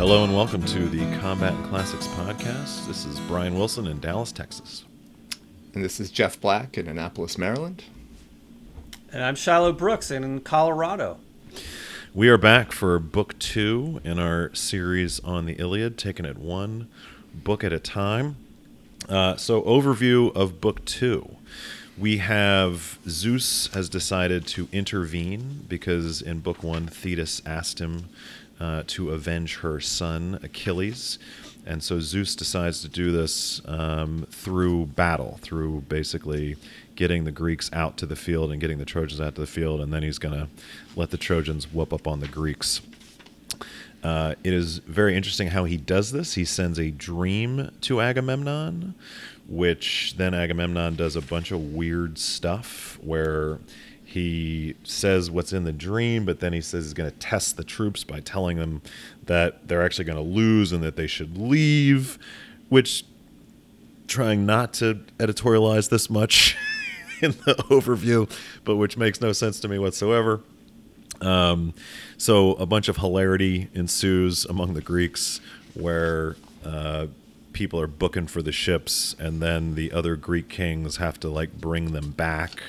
Hello and welcome to the Combat and Classics podcast. This is Brian Wilson in Dallas, Texas. And this is Jeff Black in Annapolis, Maryland. And I'm Shiloh Brooks in Colorado. We are back for book two in our series on the Iliad, taking it one book at a time. Uh, so, overview of book two. We have Zeus has decided to intervene because in book one, Thetis asked him uh, to avenge her son, Achilles. And so Zeus decides to do this um, through battle, through basically getting the Greeks out to the field and getting the Trojans out to the field, and then he's going to let the Trojans whoop up on the Greeks. Uh, it is very interesting how he does this. He sends a dream to Agamemnon, which then Agamemnon does a bunch of weird stuff where he says what's in the dream, but then he says he's going to test the troops by telling them that they're actually going to lose and that they should leave, which trying not to editorialize this much in the overview, but which makes no sense to me whatsoever. Um, so a bunch of hilarity ensues among the Greeks, where uh, people are booking for the ships, and then the other Greek kings have to like bring them back.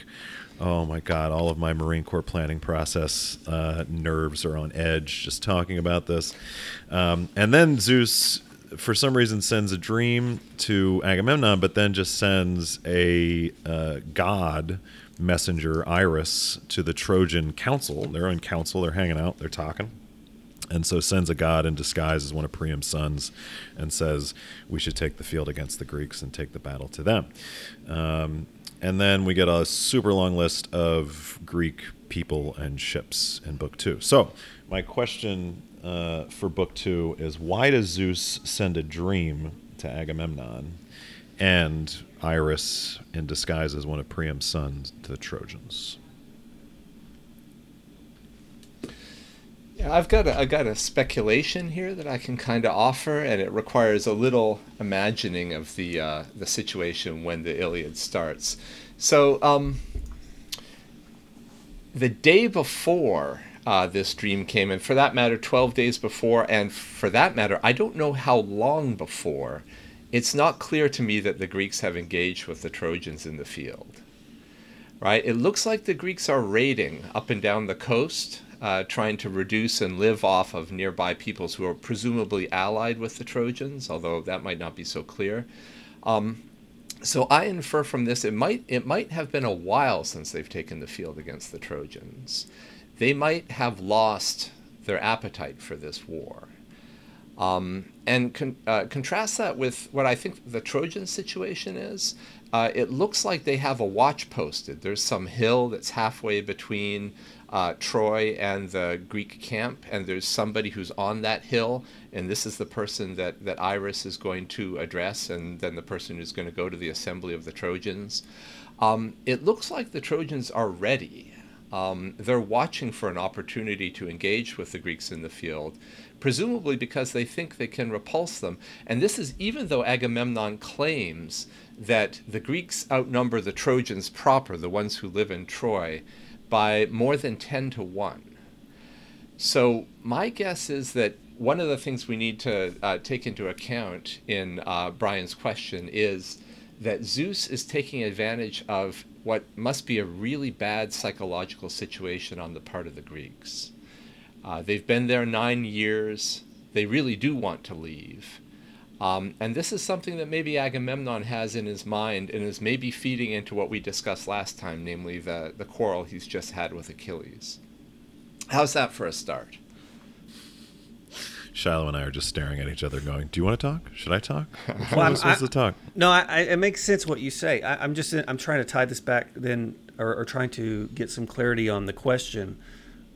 Oh my God! All of my Marine Corps planning process uh, nerves are on edge just talking about this. Um, and then Zeus for some reason sends a dream to Agamemnon, but then just sends a uh, god messenger, Iris, to the Trojan council. They're in council, they're hanging out, they're talking. And so sends a god in disguise as one of Priam's sons and says, We should take the field against the Greeks and take the battle to them. Um, and then we get a super long list of Greek people and ships in book two. So, my question uh, for book two is why does Zeus send a dream to Agamemnon and Iris in disguise as one of Priam's sons to the Trojans? I've got a, I've got a speculation here that I can kind of offer, and it requires a little imagining of the uh, the situation when the Iliad starts. So, um, the day before uh, this dream came, and for that matter, 12 days before, and for that matter, I don't know how long before, it's not clear to me that the Greeks have engaged with the Trojans in the field. Right? It looks like the Greeks are raiding up and down the coast, uh, trying to reduce and live off of nearby peoples who are presumably allied with the Trojans, although that might not be so clear. Um, so I infer from this it might it might have been a while since they've taken the field against the Trojans. They might have lost their appetite for this war. Um, and con- uh, contrast that with what I think the Trojan situation is. Uh, it looks like they have a watch posted. There's some hill that's halfway between uh, Troy and the Greek camp, and there's somebody who's on that hill, and this is the person that, that Iris is going to address, and then the person who's going to go to the assembly of the Trojans. Um, it looks like the Trojans are ready. Um, they're watching for an opportunity to engage with the Greeks in the field, presumably because they think they can repulse them. And this is even though Agamemnon claims that the Greeks outnumber the Trojans proper, the ones who live in Troy, by more than 10 to 1. So, my guess is that one of the things we need to uh, take into account in uh, Brian's question is that Zeus is taking advantage of what must be a really bad psychological situation on the part of the Greeks. Uh, they've been there nine years. They really do want to leave. Um, and this is something that maybe Agamemnon has in his mind and is maybe feeding into what we discussed last time, namely the, the quarrel he's just had with Achilles. How's that for a start? Shiloh and I are just staring at each other, going, "Do you want to talk? Should I talk? Which well, supposed to talk?" No, I, I, it makes sense what you say. I, am just I'm trying to tie this back then, or, or, trying to get some clarity on the question,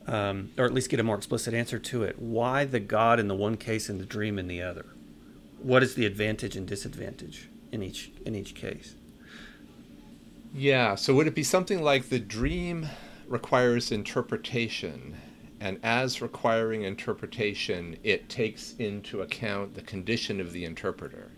um, or at least get a more explicit answer to it. Why the God in the one case and the dream in the other? What is the advantage and disadvantage in each in each case? Yeah. So would it be something like the dream requires interpretation and as requiring interpretation, it takes into account the condition of the interpreter.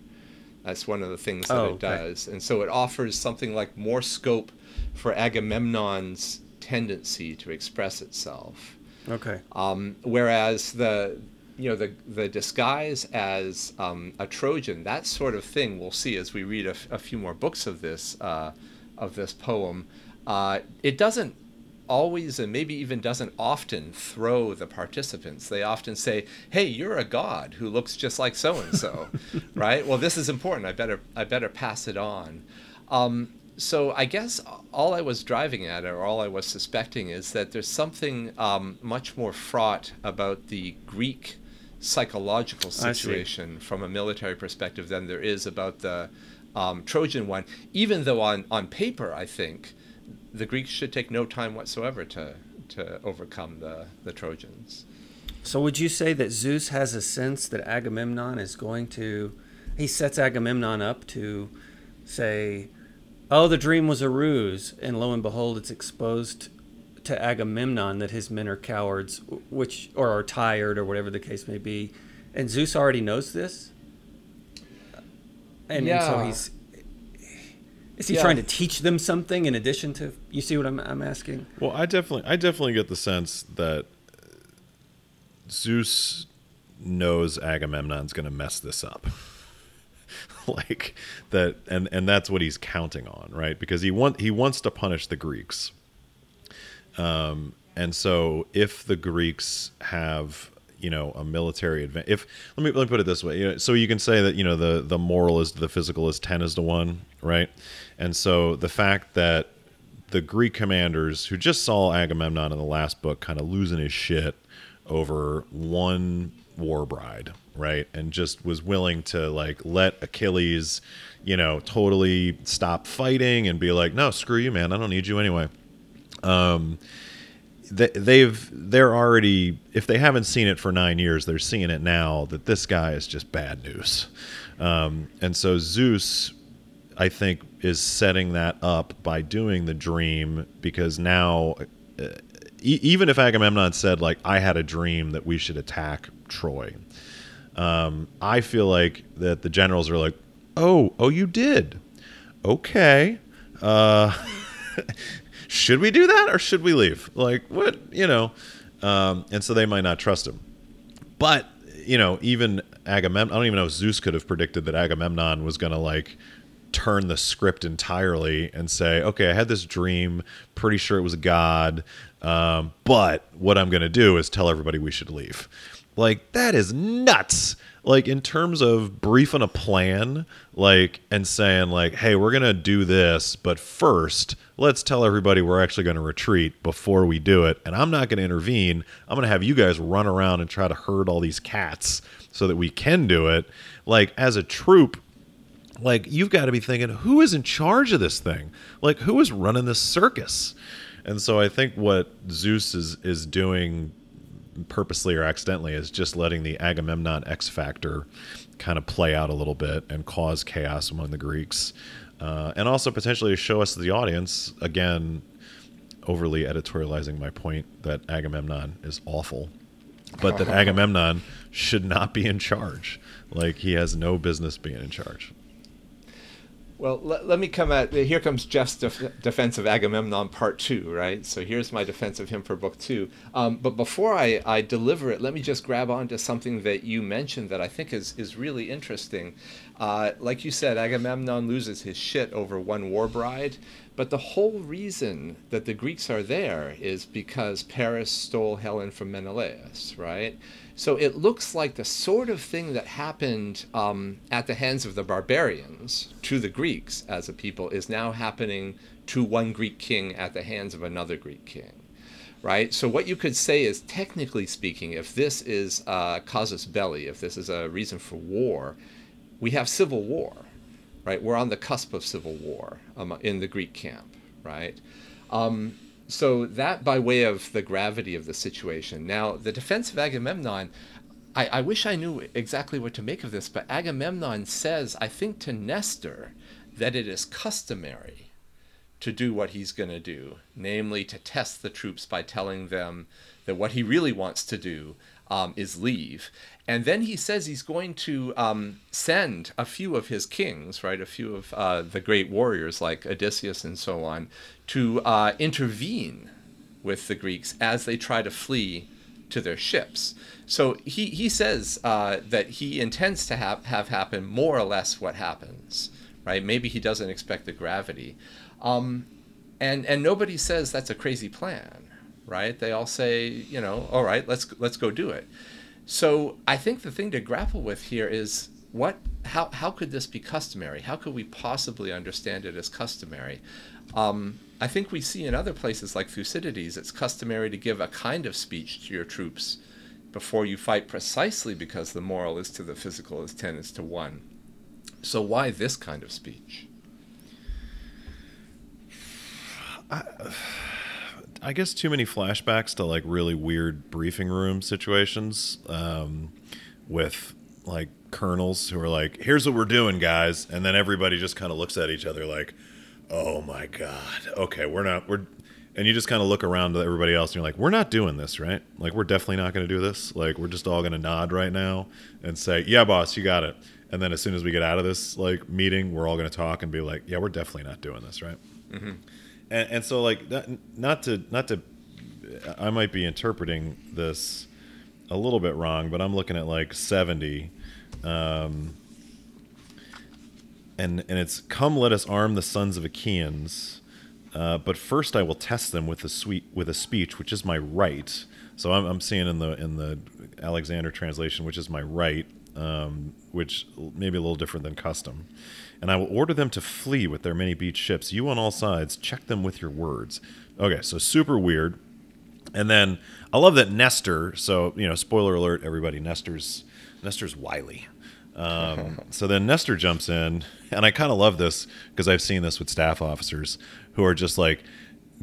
That's one of the things that oh, it does. And so it offers something like more scope for Agamemnon's tendency to express itself. Okay. Um, whereas the you know the the disguise as um, a Trojan, that sort of thing we'll see as we read a, f- a few more books of this uh, of this poem. Uh, it doesn't always and maybe even doesn't often throw the participants. They often say, "Hey, you're a god who looks just like so and so," right? Well, this is important. I better I better pass it on. Um, so I guess all I was driving at, or all I was suspecting, is that there's something um, much more fraught about the Greek psychological situation from a military perspective than there is about the um, Trojan one. Even though on on paper, I think the Greeks should take no time whatsoever to to overcome the the Trojans. So would you say that Zeus has a sense that Agamemnon is going to he sets Agamemnon up to say oh, the dream was a ruse, and lo and behold, it's exposed to Agamemnon that his men are cowards, which or are tired, or whatever the case may be, and Zeus already knows this, and, yeah. and so he's. Is he yeah. trying to teach them something in addition to? You see what I'm, I'm asking? Well, I definitely, I definitely get the sense that Zeus knows Agamemnon's going to mess this up. like that and and that's what he's counting on right because he want he wants to punish the greeks um and so if the greeks have you know a military advantage if let me let me put it this way you know, so you can say that you know the the moral is the physical is 10 is to 1 right and so the fact that the greek commanders who just saw agamemnon in the last book kind of losing his shit over one war bride right? And just was willing to like let Achilles, you know, totally stop fighting and be like, no, screw you, man. I don't need you anyway. Um, they, they've they're already if they haven't seen it for nine years, they're seeing it now that this guy is just bad news. Um, and so Zeus, I think, is setting that up by doing the dream because now. Uh, even if Agamemnon said like I had a dream that we should attack Troy, um, I feel like that the generals are like, oh, oh, you did. Okay. Uh, should we do that or should we leave? Like, what, you know? Um, and so they might not trust him. But, you know, even Agamemnon, I don't even know if Zeus could have predicted that Agamemnon was going to, like, turn the script entirely and say, okay, I had this dream, pretty sure it was God, um, but what I'm going to do is tell everybody we should leave. Like that is nuts. Like in terms of briefing a plan, like and saying like, "Hey, we're going to do this, but first, let's tell everybody we're actually going to retreat before we do it, and I'm not going to intervene. I'm going to have you guys run around and try to herd all these cats so that we can do it." Like as a troop, like you've got to be thinking, "Who is in charge of this thing? Like who is running this circus?" And so I think what Zeus is is doing purposely or accidentally is just letting the Agamemnon X factor kind of play out a little bit and cause chaos among the Greeks. Uh, and also potentially show us the audience, again, overly editorializing my point that Agamemnon is awful, but that Agamemnon should not be in charge. Like he has no business being in charge. Well, let, let me come at here comes Jeff's def- defense of Agamemnon part two, right? So here's my defense of him for book two. Um, but before I, I deliver it, let me just grab on to something that you mentioned that I think is, is really interesting. Uh, like you said, Agamemnon loses his shit over one war bride, but the whole reason that the Greeks are there is because Paris stole Helen from Menelaus, right? So it looks like the sort of thing that happened um, at the hands of the barbarians to the Greeks as a people is now happening to one Greek king at the hands of another Greek king. Right? So, what you could say is, technically speaking, if this is a casus belli, if this is a reason for war, we have civil war, right? We're on the cusp of civil war um, in the Greek camp, right? Um, so that by way of the gravity of the situation. Now, the defense of Agamemnon, I, I wish I knew exactly what to make of this, but Agamemnon says, I think to Nestor, that it is customary to do what he's going to do, namely to test the troops by telling them that what he really wants to do um, is leave. And then he says he's going to um, send a few of his kings, right, a few of uh, the great warriors like Odysseus and so on, to uh, intervene with the Greeks as they try to flee to their ships. So he, he says uh, that he intends to have, have happen more or less what happens, right? Maybe he doesn't expect the gravity. Um, and, and nobody says that's a crazy plan, right? They all say, you know, all right, let's, let's go do it. So I think the thing to grapple with here is what how, how could this be customary? How could we possibly understand it as customary? Um, I think we see in other places like Thucydides, it's customary to give a kind of speech to your troops before you fight precisely because the moral is to the physical as 10 is to 1. So why this kind of speech? I, I guess too many flashbacks to like really weird briefing room situations um, with like colonels who are like, "Here's what we're doing, guys," and then everybody just kind of looks at each other like, "Oh my god, okay, we're not we're." And you just kind of look around to everybody else, and you're like, "We're not doing this, right? Like, we're definitely not going to do this. Like, we're just all going to nod right now and say, "Yeah, boss, you got it." And then as soon as we get out of this like meeting, we're all going to talk and be like, "Yeah, we're definitely not doing this, right?" Mm-hmm. And, and so, like, not, not to not to, I might be interpreting this a little bit wrong, but I'm looking at like 70 um, and and it's come, let us arm the sons of Achaeans. Uh, but first, I will test them with a sweet with a speech, which is my right. So I'm, I'm seeing in the in the Alexander translation, which is my right, um, which may be a little different than custom. And I will order them to flee with their many beach ships. You on all sides, check them with your words. Okay, so super weird. And then I love that Nestor. So you know, spoiler alert, everybody. Nestor's Nestor's wily. Um, so then Nestor jumps in, and I kind of love this because I've seen this with staff officers who are just like,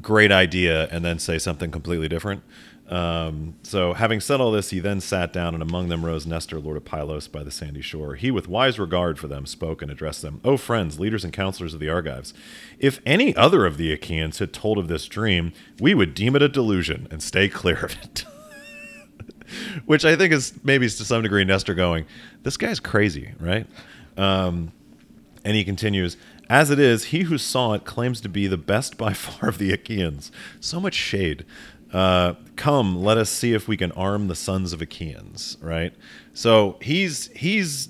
great idea, and then say something completely different. Um, so, having said all this, he then sat down, and among them rose Nestor, lord of Pylos, by the sandy shore. He, with wise regard for them, spoke and addressed them O friends, leaders and counselors of the Argives, if any other of the Achaeans had told of this dream, we would deem it a delusion and stay clear of it. which I think is maybe to some degree Nestor going, this guy's crazy, right? Um, and he continues, as it is, he who saw it claims to be the best by far of the Achaeans. So much shade. Uh, come, let us see if we can arm the sons of Achaeans, right? So he's he's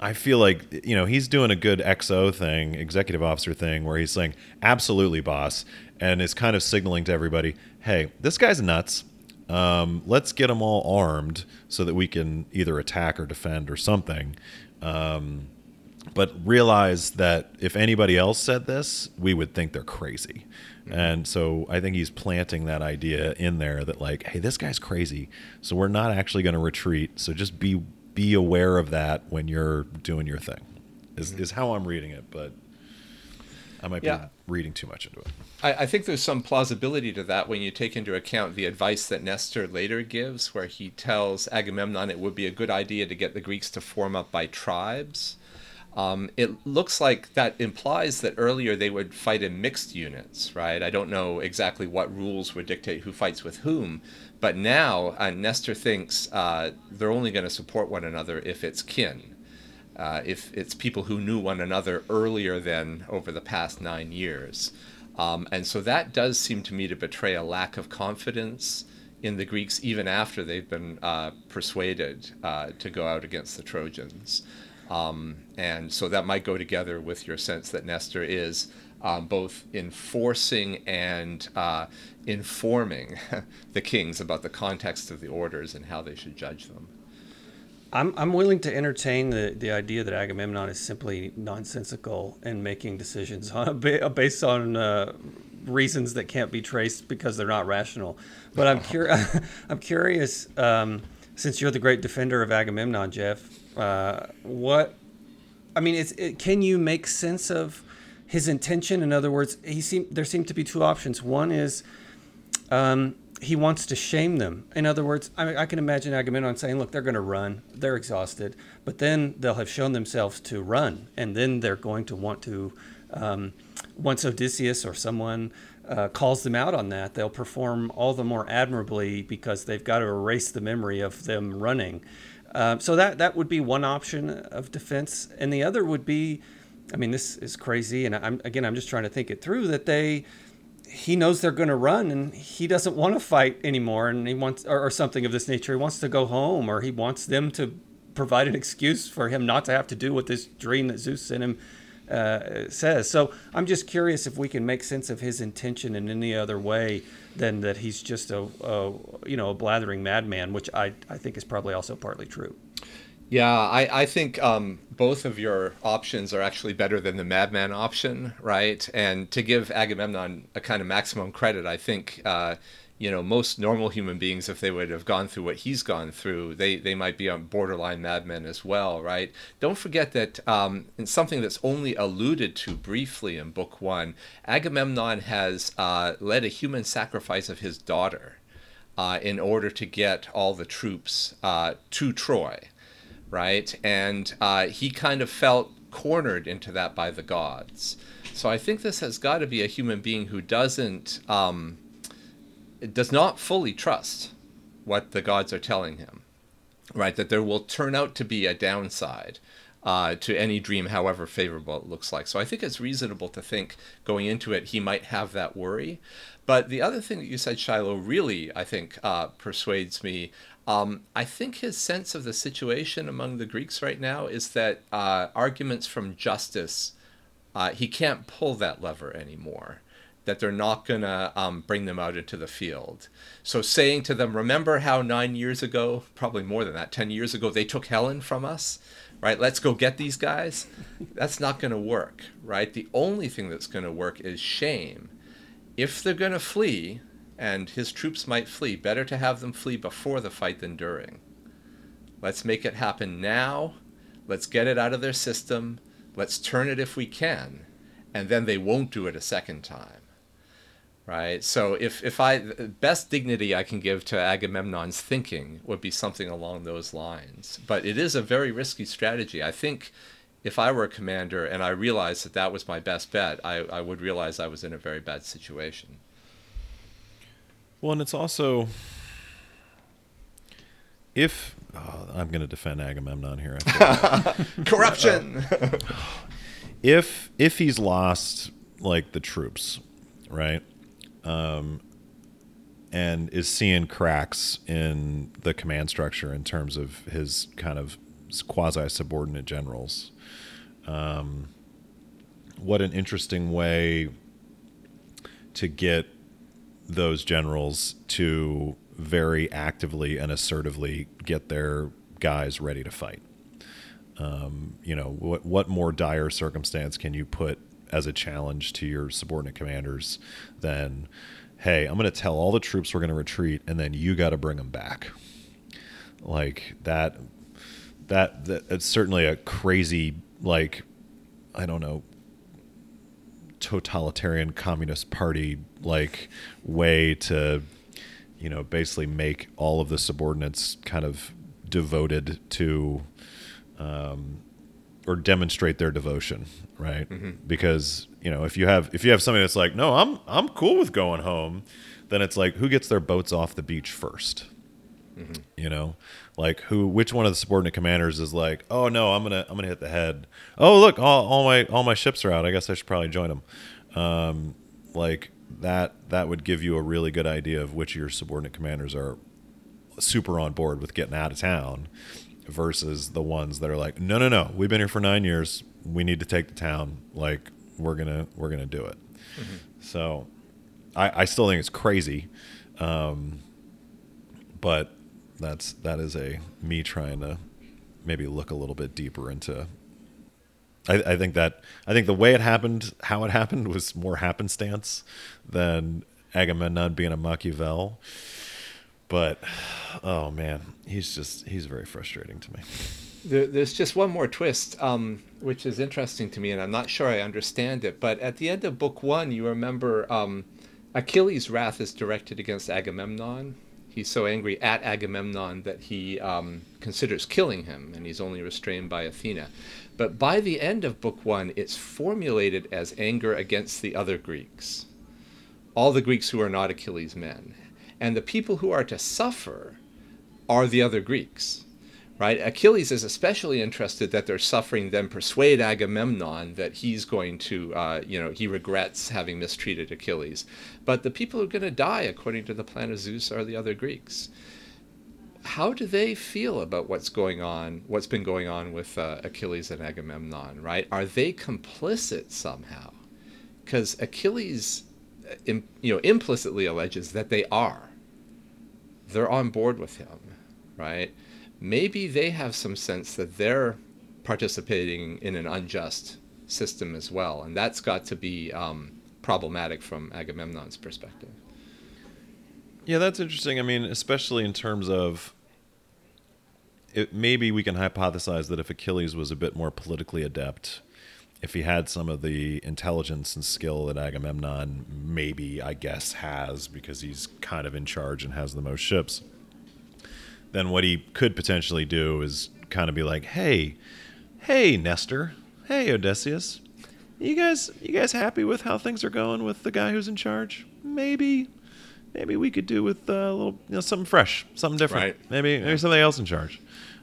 I feel like you know he's doing a good XO thing, executive officer thing, where he's saying absolutely, boss, and is kind of signaling to everybody, hey, this guy's nuts. Um, let's get them all armed so that we can either attack or defend or something. Um, but realize that if anybody else said this, we would think they're crazy. Mm-hmm. And so I think he's planting that idea in there that like, hey, this guy's crazy, so we're not actually going to retreat. So just be be aware of that when you're doing your thing. Is mm-hmm. is how I'm reading it, but I might yeah. be reading too much into it. I, I, think there's some plausibility to that when you take into account the advice that Nestor later gives, where he tells Agamemnon it would be a good idea to get the Greeks to form up by tribes. Um, it looks like that implies that earlier they would fight in mixed units, right? I don't know exactly what rules would dictate who fights with whom, but now uh, Nestor thinks uh, they're only going to support one another if it's kin uh, if it's people who knew one another earlier than over the past nine years. Um, and so that does seem to me to betray a lack of confidence in the Greeks even after they've been uh, persuaded uh, to go out against the Trojans. Um, and so that might go together with your sense that Nestor is um, both enforcing and uh, informing the kings about the context of the orders and how they should judge them. I'm, I'm willing to entertain the, the idea that Agamemnon is simply nonsensical and making decisions on, based on uh, reasons that can't be traced because they're not rational. But I'm, cur- I'm curious, um, since you're the great defender of Agamemnon, Jeff, uh, what I mean, it's, it, can you make sense of his intention? In other words, he seem, there seem to be two options. One is um, he wants to shame them. In other words, I, I can imagine Agamemnon saying, "Look, they're going to run. They're exhausted, but then they'll have shown themselves to run, and then they're going to want to." Um, once Odysseus or someone uh, calls them out on that, they'll perform all the more admirably because they've got to erase the memory of them running. Um, so that that would be one option of defense, and the other would be, I mean, this is crazy, and I'm again, I'm just trying to think it through that they he knows they're going to run and he doesn't want to fight anymore and he wants or, or, something of this nature. He wants to go home or he wants them to provide an excuse for him not to have to do what this dream that zeus sent him uh, says so i'm just curious if we can make sense of his intention in any other way than that he's just a, a you know a blathering madman which i i think is probably also partly true yeah, I, I think um, both of your options are actually better than the madman option, right? And to give Agamemnon a kind of maximum credit, I think, uh, you know, most normal human beings, if they would have gone through what he's gone through, they, they might be on borderline madmen as well, right? Don't forget that um, in something that's only alluded to briefly in Book One, Agamemnon has uh, led a human sacrifice of his daughter uh, in order to get all the troops uh, to Troy right? And uh, he kind of felt cornered into that by the gods. So I think this has got to be a human being who doesn't, um, does not fully trust what the gods are telling him, right? That there will turn out to be a downside. Uh, to any dream, however favorable it looks like. So I think it's reasonable to think going into it he might have that worry. But the other thing that you said, Shiloh, really I think uh, persuades me um, I think his sense of the situation among the Greeks right now is that uh, arguments from justice, uh, he can't pull that lever anymore. That they're not going to um, bring them out into the field. So saying to them, remember how nine years ago, probably more than that, 10 years ago, they took Helen from us, right? Let's go get these guys. That's not going to work, right? The only thing that's going to work is shame. If they're going to flee, and his troops might flee. Better to have them flee before the fight than during. Let's make it happen now. Let's get it out of their system. Let's turn it if we can. And then they won't do it a second time. Right? So if, if I best dignity I can give to Agamemnon's thinking would be something along those lines. But it is a very risky strategy. I think if I were a commander and I realized that that was my best bet, I, I would realize I was in a very bad situation. Well, and it's also if oh, I'm going to defend Agamemnon here. Corruption. if if he's lost like the troops, right? Um, and is seeing cracks in the command structure in terms of his kind of quasi subordinate generals. Um, what an interesting way to get those generals to very actively and assertively get their guys ready to fight. Um, you know, what what more dire circumstance can you put as a challenge to your subordinate commanders than, hey, I'm going to tell all the troops we're going to retreat, and then you got to bring them back. Like that, that that it's certainly a crazy like, I don't know, totalitarian communist party like way to you know basically make all of the subordinates kind of devoted to um, or demonstrate their devotion right? Mm-hmm. because you know if you have if you have somebody that's like no i'm i'm cool with going home then it's like who gets their boats off the beach 1st mm-hmm. you know? Like who which one of the subordinate commanders is like oh no i'm gonna i'm gonna hit the head. Oh look all, all my all my ships are out. I guess i should probably join them um, like that that would give you a really good idea of which of your subordinate commanders are super on board with getting out of town versus the ones that are like no no no we've been here for nine years we need to take the town like we're gonna we're gonna do it mm-hmm. so I, I still think it's crazy um, but that's that is a me trying to maybe look a little bit deeper into. I, I think that I think the way it happened, how it happened, was more happenstance than Agamemnon being a Machiavel. But oh man, he's just he's very frustrating to me. There, there's just one more twist, um, which is interesting to me, and I'm not sure I understand it. But at the end of book one, you remember um, Achilles' wrath is directed against Agamemnon, he's so angry at Agamemnon that he um, considers killing him, and he's only restrained by Athena. But by the end of Book One, it's formulated as anger against the other Greeks, all the Greeks who are not Achilles' men. And the people who are to suffer are the other Greeks, right? Achilles is especially interested that they're suffering, then persuade Agamemnon that he's going to, uh, you know, he regrets having mistreated Achilles. But the people who are going to die, according to the plan of Zeus, are the other Greeks. How do they feel about what's going on, what's been going on with uh, Achilles and Agamemnon, right? Are they complicit somehow? Because Achilles, uh, you know, implicitly alleges that they are. They're on board with him, right? maybe they have some sense that they're participating in an unjust system as well, and that's got to be um, problematic from Agamemnon's perspective. Yeah, that's interesting. I mean, especially in terms of it, maybe we can hypothesize that if Achilles was a bit more politically adept, if he had some of the intelligence and skill that Agamemnon maybe, I guess, has because he's kind of in charge and has the most ships, then what he could potentially do is kind of be like, "Hey, hey, Nestor, hey, Odysseus, you guys, you guys happy with how things are going with the guy who's in charge? Maybe, maybe we could do with uh, a little, you know, something fresh, something different. Right. Maybe, yeah. maybe something else in charge."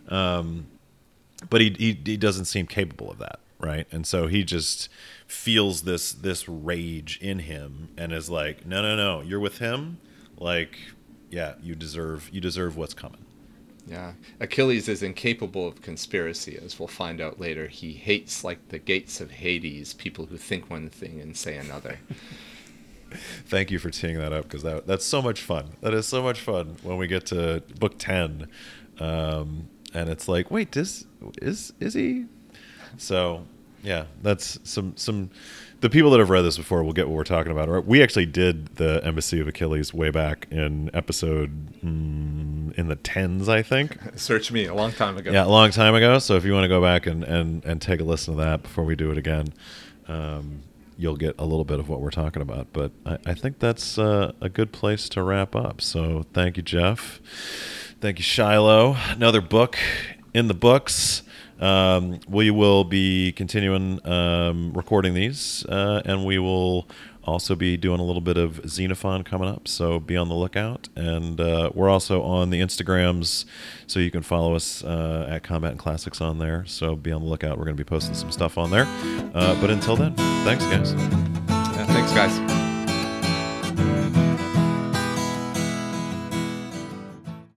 Um, but he, he he doesn't seem capable of that, right? And so he just feels this this rage in him and is like, "No, no, no, you're with him, like." Yeah, you deserve you deserve what's coming. Yeah. Achilles is incapable of conspiracy, as we'll find out later. He hates, like the gates of Hades, people who think one thing and say another. Thank you for teeing that up because that, that's so much fun. That is so much fun when we get to book 10. Um, and it's like, wait, is, is, is he? So, yeah, that's some, some the people that have read this before will get what we're talking about. We actually did the Embassy of Achilles way back in episode mm, in the tens, I think. Search me a long time ago. Yeah, a long time ago. So if you want to go back and, and, and take a listen to that before we do it again, um, you'll get a little bit of what we're talking about. But I, I think that's uh, a good place to wrap up. So thank you, Jeff. Thank you, Shiloh. Another book in the books. Um, we will be continuing um, recording these, uh, and we will also be doing a little bit of Xenophon coming up. So be on the lookout. And uh, we're also on the Instagrams, so you can follow us uh, at Combat and Classics on there. So be on the lookout. We're going to be posting some stuff on there. Uh, but until then, thanks, guys. Yeah, thanks, guys.